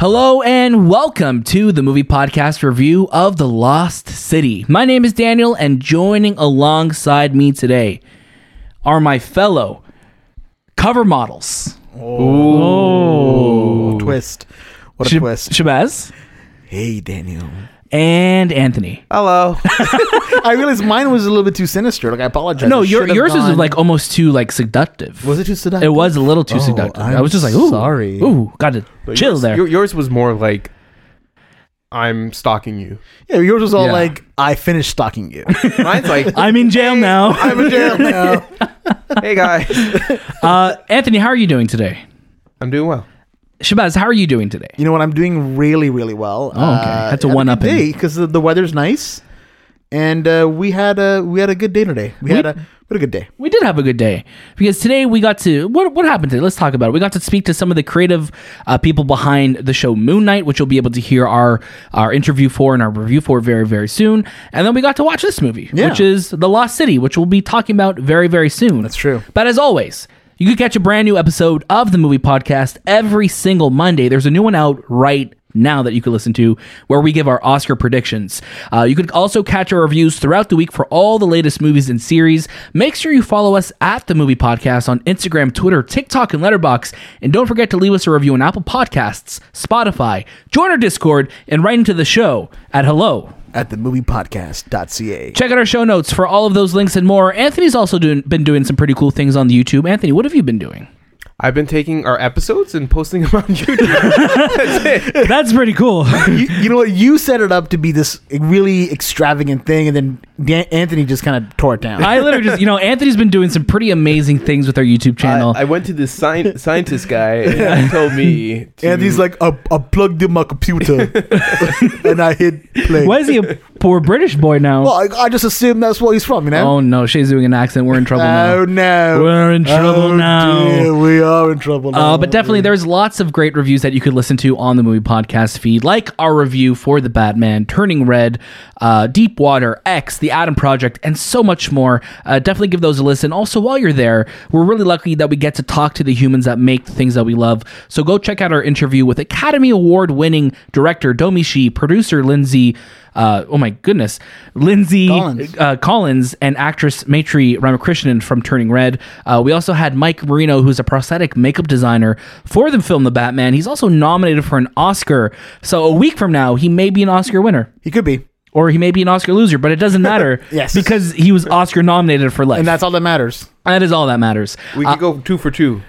Hello and welcome to the movie podcast review of The Lost City. My name is Daniel, and joining alongside me today are my fellow cover models. Oh, twist. What a Shab- twist. Shahbaz Hey, Daniel. And Anthony. Hello. I realized mine was a little bit too sinister. Like, I apologize. No, It your, should have yours was gone- like almost too like seductive. Was it too seductive? It was a little too Oh, seductive. i I'm was just like, ooh, sorry. ooh, got to chill yours, there. your- yours was more like I'm stalking you. Yeah, yours was all Yeah. like, I finished stalking you. Mine's like, I'm in jail now. I'm in jail now. hey guys, Uh, Anthony, how are you doing today? I'm doing well. Shahbaz, how are you doing today? You know what? I'm doing really, really well. Oh, okay. To had a one-up good day because the, the weather's nice, and uh, we had a we had a good day today. We, We- had a we had a good day. We did have a good day because today we got to what what happened today. Let's talk about it. We got to speak to some of the creative uh, people behind the show Moon Knight, which you'll be able to hear our our interview for and our review for very very soon. And then we got to watch this movie, Yeah. which is The Lost City, which we'll be talking about very very soon. That's true. But as always. You can catch a brand new episode of the movie podcast every single Monday. There's a new one out right now that you can listen to where we give our Oscar predictions. Uh, you can also catch our reviews throughout the week for all the latest movies and series. Make sure you follow us at the movie podcast on Instagram, Twitter, TikTok, and Letterboxd. And don't forget to leave us a review on Apple Podcasts, Spotify, join our Discord, and write into the show at hello At the moviepodcast.ca. Check out our show notes for all of those links and more. Anthony's also doing, been doing some pretty cool things on YouTube. Anthony, what have you been doing? I've been taking our episodes and posting them on YouTube. That's pretty cool. you, you know what? You set it up to be this really extravagant thing, and then Dan- Anthony just kind of tore it down. I literally just, you know, Anthony's been doing some pretty amazing things with our YouTube channel. I, I went to this sci- scientist guy and he told me. To, Anthony's like, I, I plugged in my computer and I hit play. Why is he a poor British boy now? Well, I, I just assume that's where he's from, you know? oh no, Shay's doing an accent. We're in trouble oh, now. Oh, no. We're in trouble oh, now. Dear, we are in trouble. Uh, but definitely, there's lots of great reviews that you could listen to on the movie podcast feed, like our review for The Batman, Turning Red, uh, Deep Water, X, The Adam Project, and so much more. Uh, definitely give those a listen. Also, while you're there, we're really lucky that we get to talk to the humans that make the things that we love. So go check out our interview with Academy Award winning director Domee Shi, producer Lindsey. Uh, oh my goodness, Lindsey Collins. uh, Collins and actress Maitreyi Ramakrishnan from Turning Red. Uh, we also had Mike Marino, who's a prosthetic makeup designer for the film The Batman. He's also nominated for an Oscar. So a week from now, he may be an Oscar winner. he could be. Or he may be an Oscar loser, but it doesn't matter Yes. because he was Oscar nominated for life. And that's all that matters. that is all that matters. we could go two for two.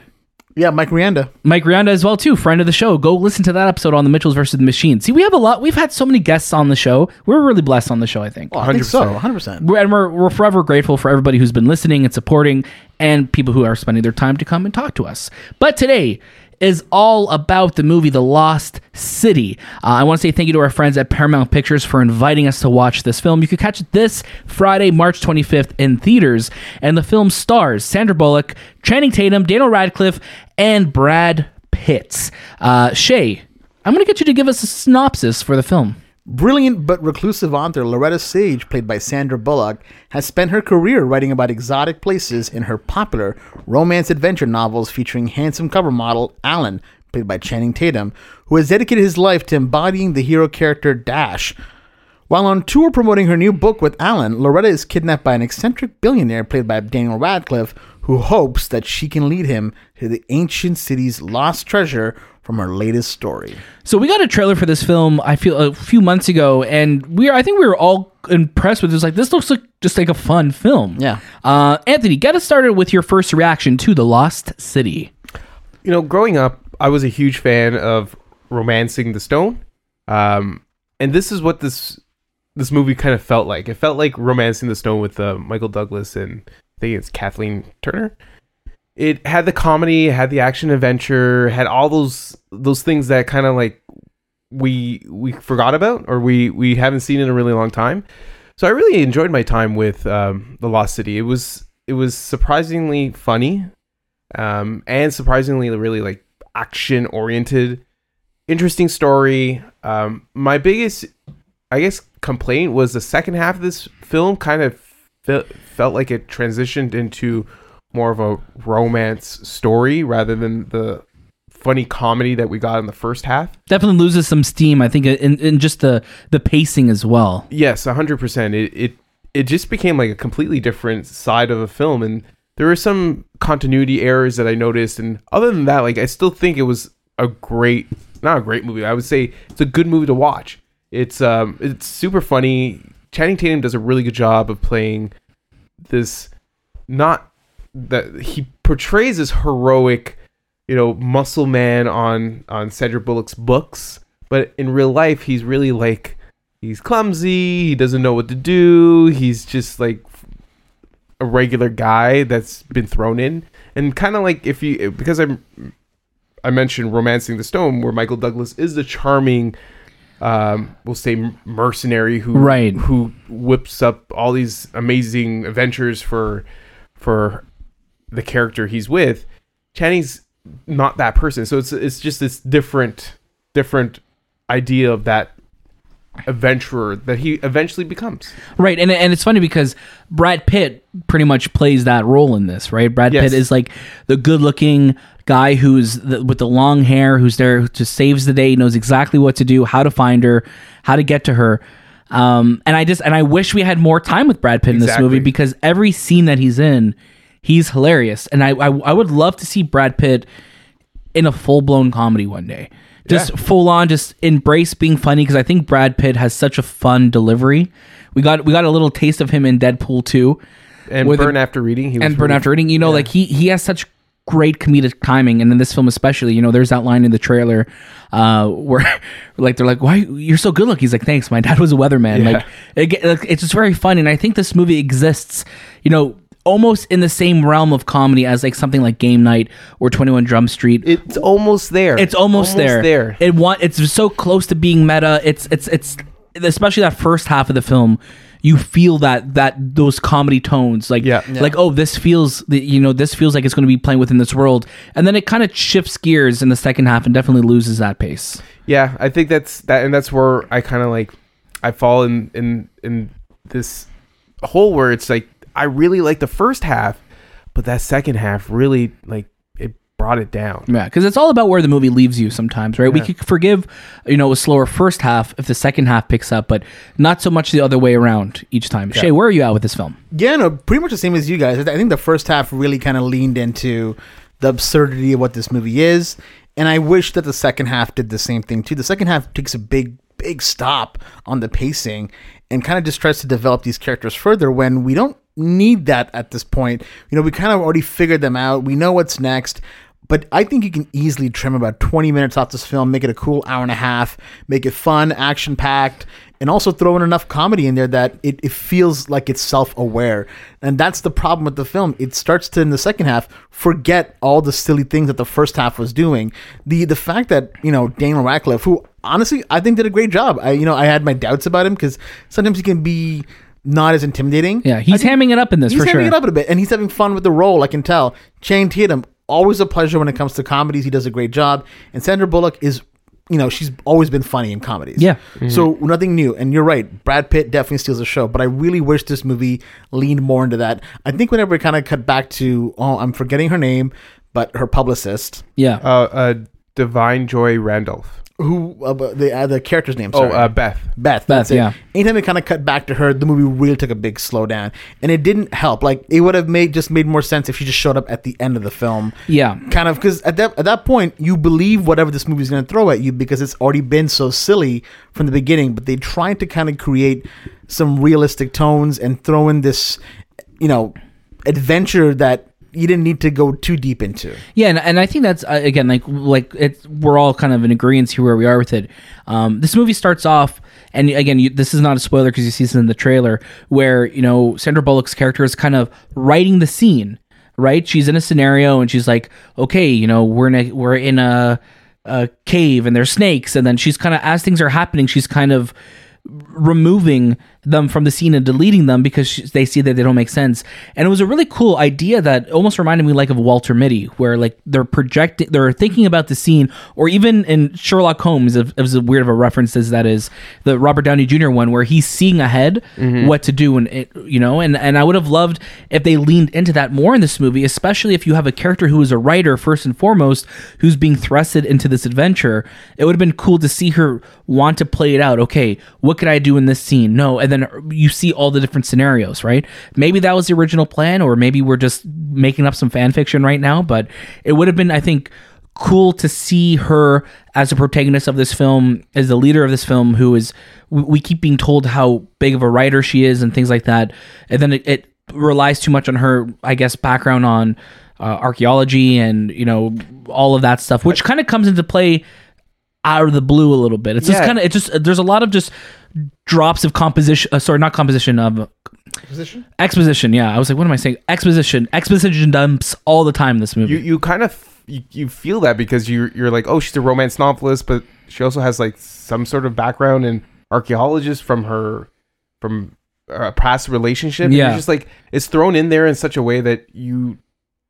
Yeah, Mike Rianda. Mike Rianda as well too, friend of the show. Go listen to that episode on the Mitchells versus the Machine. See, we have a lot. We've had so many guests on the show. We're really blessed on the show. I think. Oh, I think so. 100%. 100%. And we're, we're forever grateful for everybody who's been listening and supporting and people who are spending their time to come and talk to us. But today is all about the movie The Lost City. Uh, I want to say thank you to our friends at Paramount Pictures for inviting us to watch this film. You can catch it this Friday, March 25th in theaters. And the film stars Sandra Bullock, Channing Tatum, Daniel Radcliffe, and Brad Pitt. Uh, Shay, I'm going to get you to give us a synopsis for the film. Brilliant but reclusive author Loretta Sage, played by Sandra Bullock, has spent her career writing about exotic places in her popular romance adventure novels featuring handsome cover model Alan, played by Channing Tatum, who has dedicated his life to embodying the hero character Dash. While on tour promoting her new book with Alan, Loretta is kidnapped by an eccentric billionaire played by Daniel Radcliffe, who hopes that she can lead him to the ancient city's lost treasure from her latest story. So we got a trailer for this film. I feel a few months ago, and we are. I think we were all impressed with this. Like this looks like just like a fun film. Yeah. Uh, Anthony, get us started with your first reaction to the Lost City. You know, growing up, I was a huge fan of romancing the stone, um, and this is what this this movie kind of felt like. It felt like romancing the stone with uh, Michael Douglas and I think it's Kathleen Turner. It had the comedy, had the action adventure, had all those those things that kind of like we we forgot about or we we haven't seen in a really long time. So I really enjoyed my time with um, the Lost City. It was it was surprisingly funny, um, and surprisingly really like action oriented, interesting story. Um, my biggest, I guess, complaint was the second half of this film kind of fe- felt like it transitioned into more of a romance story rather than the funny comedy that we got in the first half. Definitely loses some steam. I think in, in just the the pacing as well. Yes, hundred percent. It it it just became like a completely different side of a film, and there were some continuity errors that I noticed. And other than that, like I still think it was a great, not a great movie. I would say it's a good movie to watch. It's um it's super funny. Channing Tatum does a really good job of playing this not that he portrays this heroic, you know, muscle man on on Sandra Bullock's books, but in real life he's really like he's clumsy, he doesn't know what to do, he's just like a regular guy that's been thrown in. And kind of like if you because I'm I mentioned romancing the stone where Michael Douglas is the charming um, we'll say mercenary who Right. who whips up all these amazing adventures for for the character he's with. Channing's not that person, so it's it's just this different different idea of that adventurer that he eventually becomes. Right, and and it's funny because Brad Pitt pretty much plays that role in this, right? Brad Yes. Pitt is like the good-looking guy who's the, with the long hair, who's there to saves the day, knows exactly what to do, how to find her, how to get to her. Um, and I just and I wish we had more time with Brad Pitt in this movie because every scene that he's in, he's hilarious, and I I, I would love to see Brad Pitt in a full blown comedy one day. Just Yeah. full on, just embrace being funny because I think Brad Pitt has such a fun delivery. We got we got a little taste of him in Deadpool 2 And Burn After Reading, he was and Burn After Reading. You know, like he he has such great comedic timing, and in this film especially, you know, there's that line in the trailer uh, where like they're like, "Why you're so good looking?" He's like, "Thanks, my dad was a weatherman." Yeah. Like, it, like, it's just very fun, and I think this movie exists, you know. Almost in the same realm of comedy as like something like Game Night or Twenty One Jump Street, It's almost there. it's almost, there. There. It want it's so close to being meta. It's it's it's especially that first half of the film. You feel that that those comedy tones, like Yeah. Yeah. like oh, this feels the- you know this feels like it's going to be playing within this world, and then it kind of shifts gears in the second half and definitely loses that pace. Yeah, I think that's that, and that's where I kind of like I fall in in in this hole where it's like I really like the first half, but that second half really like it brought it down. Yeah, because it's all about where the movie leaves you sometimes, right? We Yeah. could forgive, you know, a slower first half if the second half picks up, but not so much the other way around each time. Shay, where are you at with this film? Yeah, no, pretty much the same as you guys. I think the first half really kind of leaned into the absurdity of what this movie is, and I wish that the second half did the same thing too. The second half takes a big, big stop on the pacing and kind of just tries to develop these characters further when we don't need that at this point. You know, we kind of already figured them out. We know what's next. But I think you can easily trim about 20 minutes off this film, make it a cool hour and a half, make it fun, action packed, and also throw in enough comedy in there that it, it feels like it's self aware. And that's the problem with the film. It starts to, in the second half, forget all the silly things that the first half was doing. The the fact that, you know, Daniel Radcliffe, who honestly I think did a great job. I you know, I had my doubts about him because sometimes he can be not as intimidating. Yeah, he's hamming it up in this He's for hamming sure. it up a bit, and he's having fun with the role. I can tell. Channing Tatum, always a pleasure when it comes to comedies. He does a great job, and Sandra Bullock is, you know, she's always been funny in comedies. Yeah. So nothing new. And you're right. Brad Pitt definitely steals the show, but I really wish this movie leaned more into that. I think whenever it kind of cut back to, oh, I'm forgetting her name, but her publicist, Yeah. Uh, uh Da'Vine Joy Randolph. Who uh, the uh, the character's name? Oh, uh, Beth. Beth. Beth, that's it. yeah. Anytime it kind of cut back to her, the movie really took a big slowdown, and it didn't help. Like it would have made just made more sense if she just showed up at the end of the film. yeah. Kind of because at that at that point you believe whatever this movie's going to throw at you because it's already been so silly from the beginning. But they tried to kind of create some realistic tones and throw in this, you know, adventure that you didn't need to go too deep into. Yeah, and, and I think that's uh, again like like it's we're all kind of in agreement here where we are with it. Um, this movie starts off, and again, you, this is not a spoiler because you see this in the trailer, where you know Sandra Bullock's character is kind of writing the scene. Right, she's in a scenario, and she's like, "Okay, you know, we're in a we're in a, a cave, and there's snakes," and then she's kind of as things are happening, she's kind of removing them from the scene and deleting them because they see that they don't make sense. And it was a really cool idea that almost reminded me like of Walter Mitty, where like they're projecting, they're thinking about the scene, or even in Sherlock Holmes, as weird of a reference as that is, the Robert Downey Jr. one, where he's seeing ahead mm-hmm. what to do, and it, you know, and and I would have loved if they leaned into that more in this movie, especially if you have a character who is a writer first and foremost, who's being thrusted into this adventure. It would have been cool to see her want to play it out. Okay, what could I do in this scene? No, and then you see all the different scenarios, right? Maybe that was the original plan, or maybe we're just making up some fan fiction right now. But it would have been, I think, cool to see her as a protagonist of this film, as the leader of this film, who is we keep being told how big of a writer she is and things like that, and then it, it relies too much on her, I guess, background on uh, archaeology and you know all of that stuff, which kind of comes into play out of the blue a little bit. It's just kind of it just there's a lot of just drops of composition. Uh, sorry, not composition of Position? exposition. Yeah, I was like, what am I saying? Exposition. Exposition dumps all the time in this movie. you you kind of you, you feel that because you you're like oh she's a romance novelist but she also has like some sort of background in archaeologist from her from a past relationship and Yeah. just like it's thrown in there in such a way that you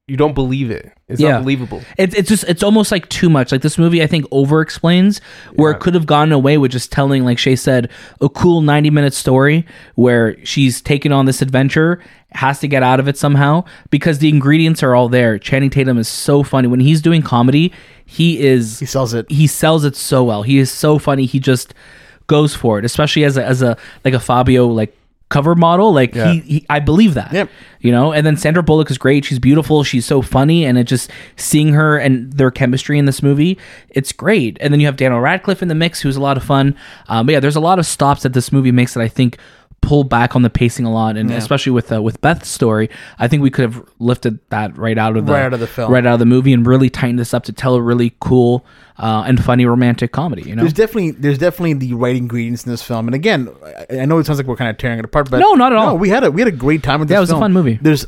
you don't believe it it's Yeah. not believable It's it's just it's almost like too much. Like this movie, I think over explains where it could have gone away with just telling, like Shay said, a cool ninety minute story where she's taken on this adventure, has to get out of it somehow because the ingredients are all there. Channing Tatum is so funny when he's doing comedy. He is He sells it. he sells it so well. He is so funny. He just goes for it, especially as a, as a like a Fabio like cover model. Like Yeah. he, he, I believe that. Yep. You know, and then Sandra Bullock is great. She's beautiful. She's so funny, and it just seeing her and their chemistry in this movie, it's great. And then you have Daniel Radcliffe in the mix, who's a lot of fun. Um, but yeah, there's a lot of stops that this movie makes that I think pull back on the pacing a lot, and especially with uh, with Beth's story, I think we could have lifted that right out of the Right out of the film. right out of the movie, and really tightened this up to tell a really cool uh, and funny romantic comedy. You know, There's definitely there's definitely the right ingredients in this film, and again, I, I know it sounds like we're kind of tearing it apart, but No, not at all. No, we had a we had a great time with this. Yeah, it was a fun movie. There's,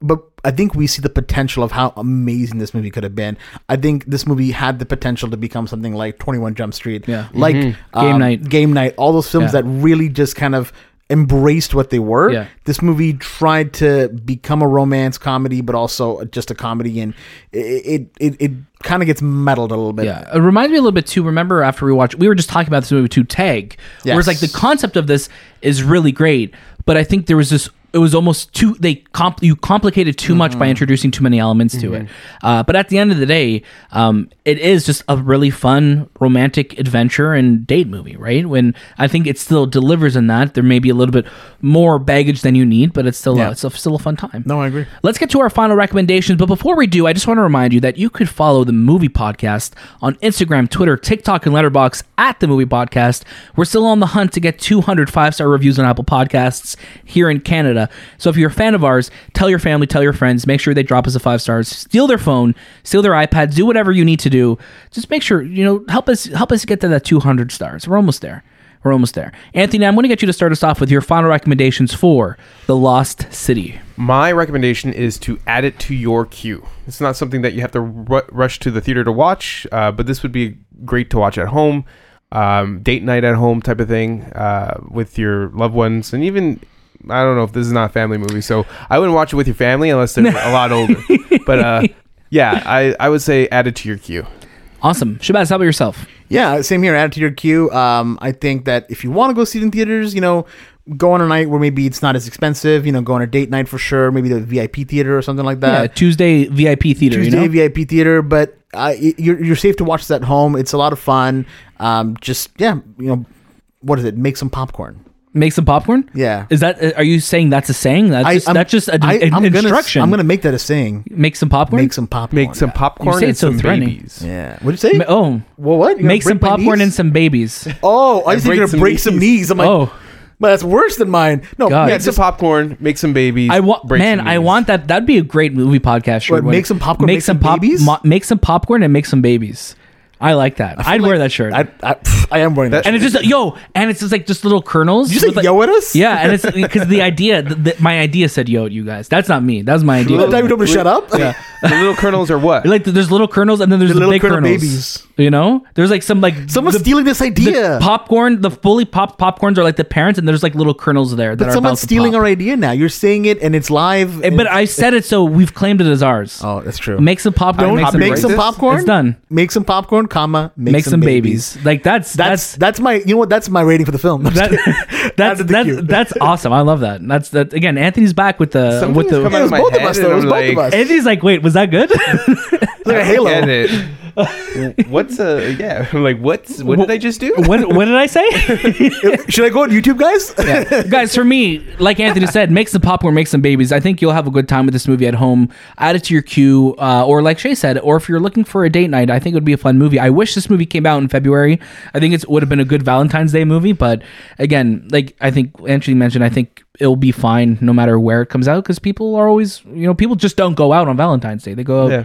but I think we see the potential of how amazing this movie could have been. I think this movie had the potential to become something like Twenty One Jump Street, Yeah. like Game um, Night. Game Night, all those films Yeah. that really just kind of embraced what they were. Yeah. This movie tried to become a romance comedy, but also just a comedy, and it it it, it kind of gets muddled a little bit. Yeah, it reminds me a little bit too. Remember after we watched, we were just talking about this movie too, Tag. Whereas like the concept of this is really great, but I think there was this. It was almost too they comp you complicated too much Mm-hmm. by introducing too many elements to it. Uh, but at the end of the day, um, it is just a really fun romantic adventure and date movie, right? When I think it still delivers in that. There may be a little bit more baggage than you need, but it's still Yeah. a, it's a, still a fun time. No, I agree. Let's get to our final recommendations. But before we do, I just want to remind you that you could follow the Movie Podcast on Instagram, Twitter, TikTok, and Letterboxd at the Movie Podcast. We're still on the hunt to get 200 five star reviews on Apple Podcasts here in Canada. So if you're a fan of ours, tell your family, tell your friends, make sure they drop us a five stars, steal their phone, steal their iPad, do whatever you need to do. Just make sure you know help us help us get to that 200 stars. We're almost there. We're almost there. Anthony, I'm going to get you to start us off with your final recommendations for The Lost City. my recommendation is to add it to your queue it's not something that you have to ru- rush to the theater to watch uh, but this would be great to watch at home um, date night at home type of thing uh, with your loved ones and even I don't know if this is not a family movie, so I wouldn't watch it with your family unless they're a lot older. But uh, yeah, I, I would say add it to your queue. Awesome. Shahbaz, how about yourself? Yeah, same here. Add it to your queue. Um, I think that if you want to go see it in theaters, you know, go on a night where maybe it's not as expensive. You know, go on a date night for sure. Maybe the VIP theater or something like yeah, that. Tuesday VIP theater. Tuesday you know? VIP theater, but uh, you're you're safe to watch this at home. It's a lot of fun. Um, just yeah, you know, what is it? Make some popcorn. Make some popcorn. Yeah. Is that? Uh, are you saying that's a saying? That's just, I'm- that's just a, I- an I'm gonna- instruction. I'm gonna make that a saying. make some popcorn. Make some popcorn. Make some popcorn say and it's so some threatening. babies. Yeah. What'd you say? Ma- oh, well, what? Make some popcorn and some babies. Oh, I And just think you're gonna break some knees. knees. I'm like, oh, but that's worse than mine. No, God. yeah, Make some just popcorn, make some babies. I want break man. some I want that. That'd be a great movie podcast. Shirt What, when- make some popcorn, make some pop- babies? mo- make some popcorn and make some babies. I like that. I'd wear that shirt. I, I, I am wearing that. and it's just yo, and it's just like just little kernels. Did you say like- yo at us? Yeah, and it's because the idea, the, the, my idea said yo at you guys. That's not me. That was my idea. That time you told me to shut up. Yeah. The little kernels are what? Like there's little kernels and then there's The the, little big kernel kernels. babies. You know, there's like some like Someone's the, stealing this the idea. popcorn. The fully popped popcorns are like the parents, and there's like little kernels there that but are someone's about to stealing pop. our idea now. You're saying it and it's live. Eh, and- But I said it, so we've claimed it as ours. oh, that's true. Make some popcorn. Don't Make some, make some popcorn. It's done. Make some popcorn, comma. Make, make some babies. Like that's That's that's that's my you know what that's my rating for the film. that, that's Added the that's, that's awesome. I love that. That's that again. Anthony's back with the Something with the. It was both of us, and though. It was I'm of us. Anthony's like, wait, was that good? It's like a halo. Get it. what's a yeah? I'm like, what's what did I just do? what what did I say? Should I go on YouTube, guys? Guys, for me, like Anthony said, make some popcorn, make some babies. I think you'll have a good time with this movie at home. Add it to your queue, uh, or like Shay said, or if you're looking for a date night, I think it would be a fun movie. I wish this movie came out in February. I think it would have been a good Valentine's Day movie, but again, like I think Anthony mentioned, I think it'll be fine no matter where it comes out because people are always, you know, people just don't go out on Valentine's Day. They go out. Yeah.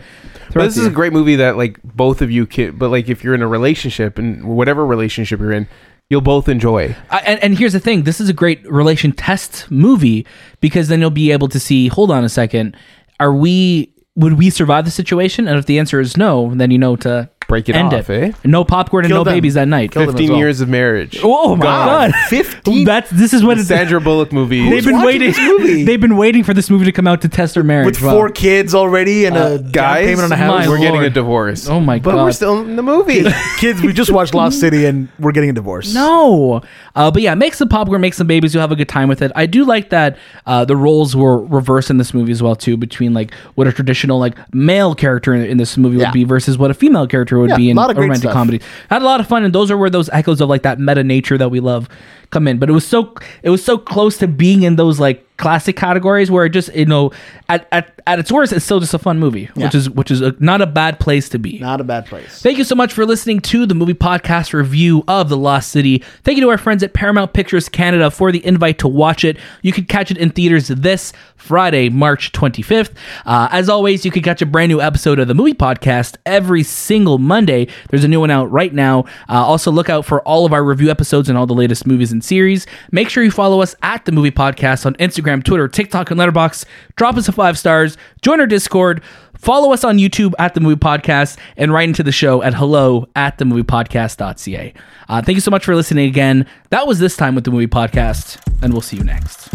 But this is a great movie that like both of you can. But like if you're in a relationship and whatever relationship you're in, you'll both enjoy. I, and, and here's the thing this is a great relation test movie because then you'll be able to see hold on a second are we would we survive the situation and if the answer is no then you know to Break it end off, it eh? no popcorn and Kill no them. babies that night Kill them as Fifteen well. years of marriage. oh my god, 15 that's this is what it's Sandra Bullock movie. they've been watching waiting this movie? they've been waiting for this movie to come out to test their marriage with Wow. four kids already and a down Guys, payment on a my house. we're getting a Lord. divorce. oh my god. but god we're still in the movie. Kids, we just watched Lost City and we're getting a divorce. No, uh, but yeah, make some popcorn, make some babies. You'll have a good time with it. I do like that uh, the roles were reversed in this movie as well too, between like what a traditional like male character in, in this movie Yeah. would be versus what a female character would Yeah, be in a lot of a romantic stuff. comedy. Had a lot of fun, and those are where those echoes of like that meta nature that we love come in. But it was so it was so close to being in those like classic categories where it just you know at at, at its worst it's still just a fun movie, which is which is a, not a bad place to be. Not a bad place. Thank you so much for listening to the movie podcast review of The Lost City. Thank you to our friends at Paramount Pictures Canada for the invite to watch it. You can catch it in theaters this Friday, March 25th. Uh, as always, you can catch a brand new episode of the movie podcast every single Monday. There's a new one out right now. Uh, also, look out for all of our review episodes and all the latest movies and series. Make sure you follow us at the movie podcast on Instagram, Twitter, TikTok, and Letterboxd. Drop us a five stars. Join our Discord. Follow us on YouTube at the movie podcast and write into the show at hello at the movie podcast.ca. Uh, thank you so much for listening again. That was this time with the movie podcast, and we'll see you next.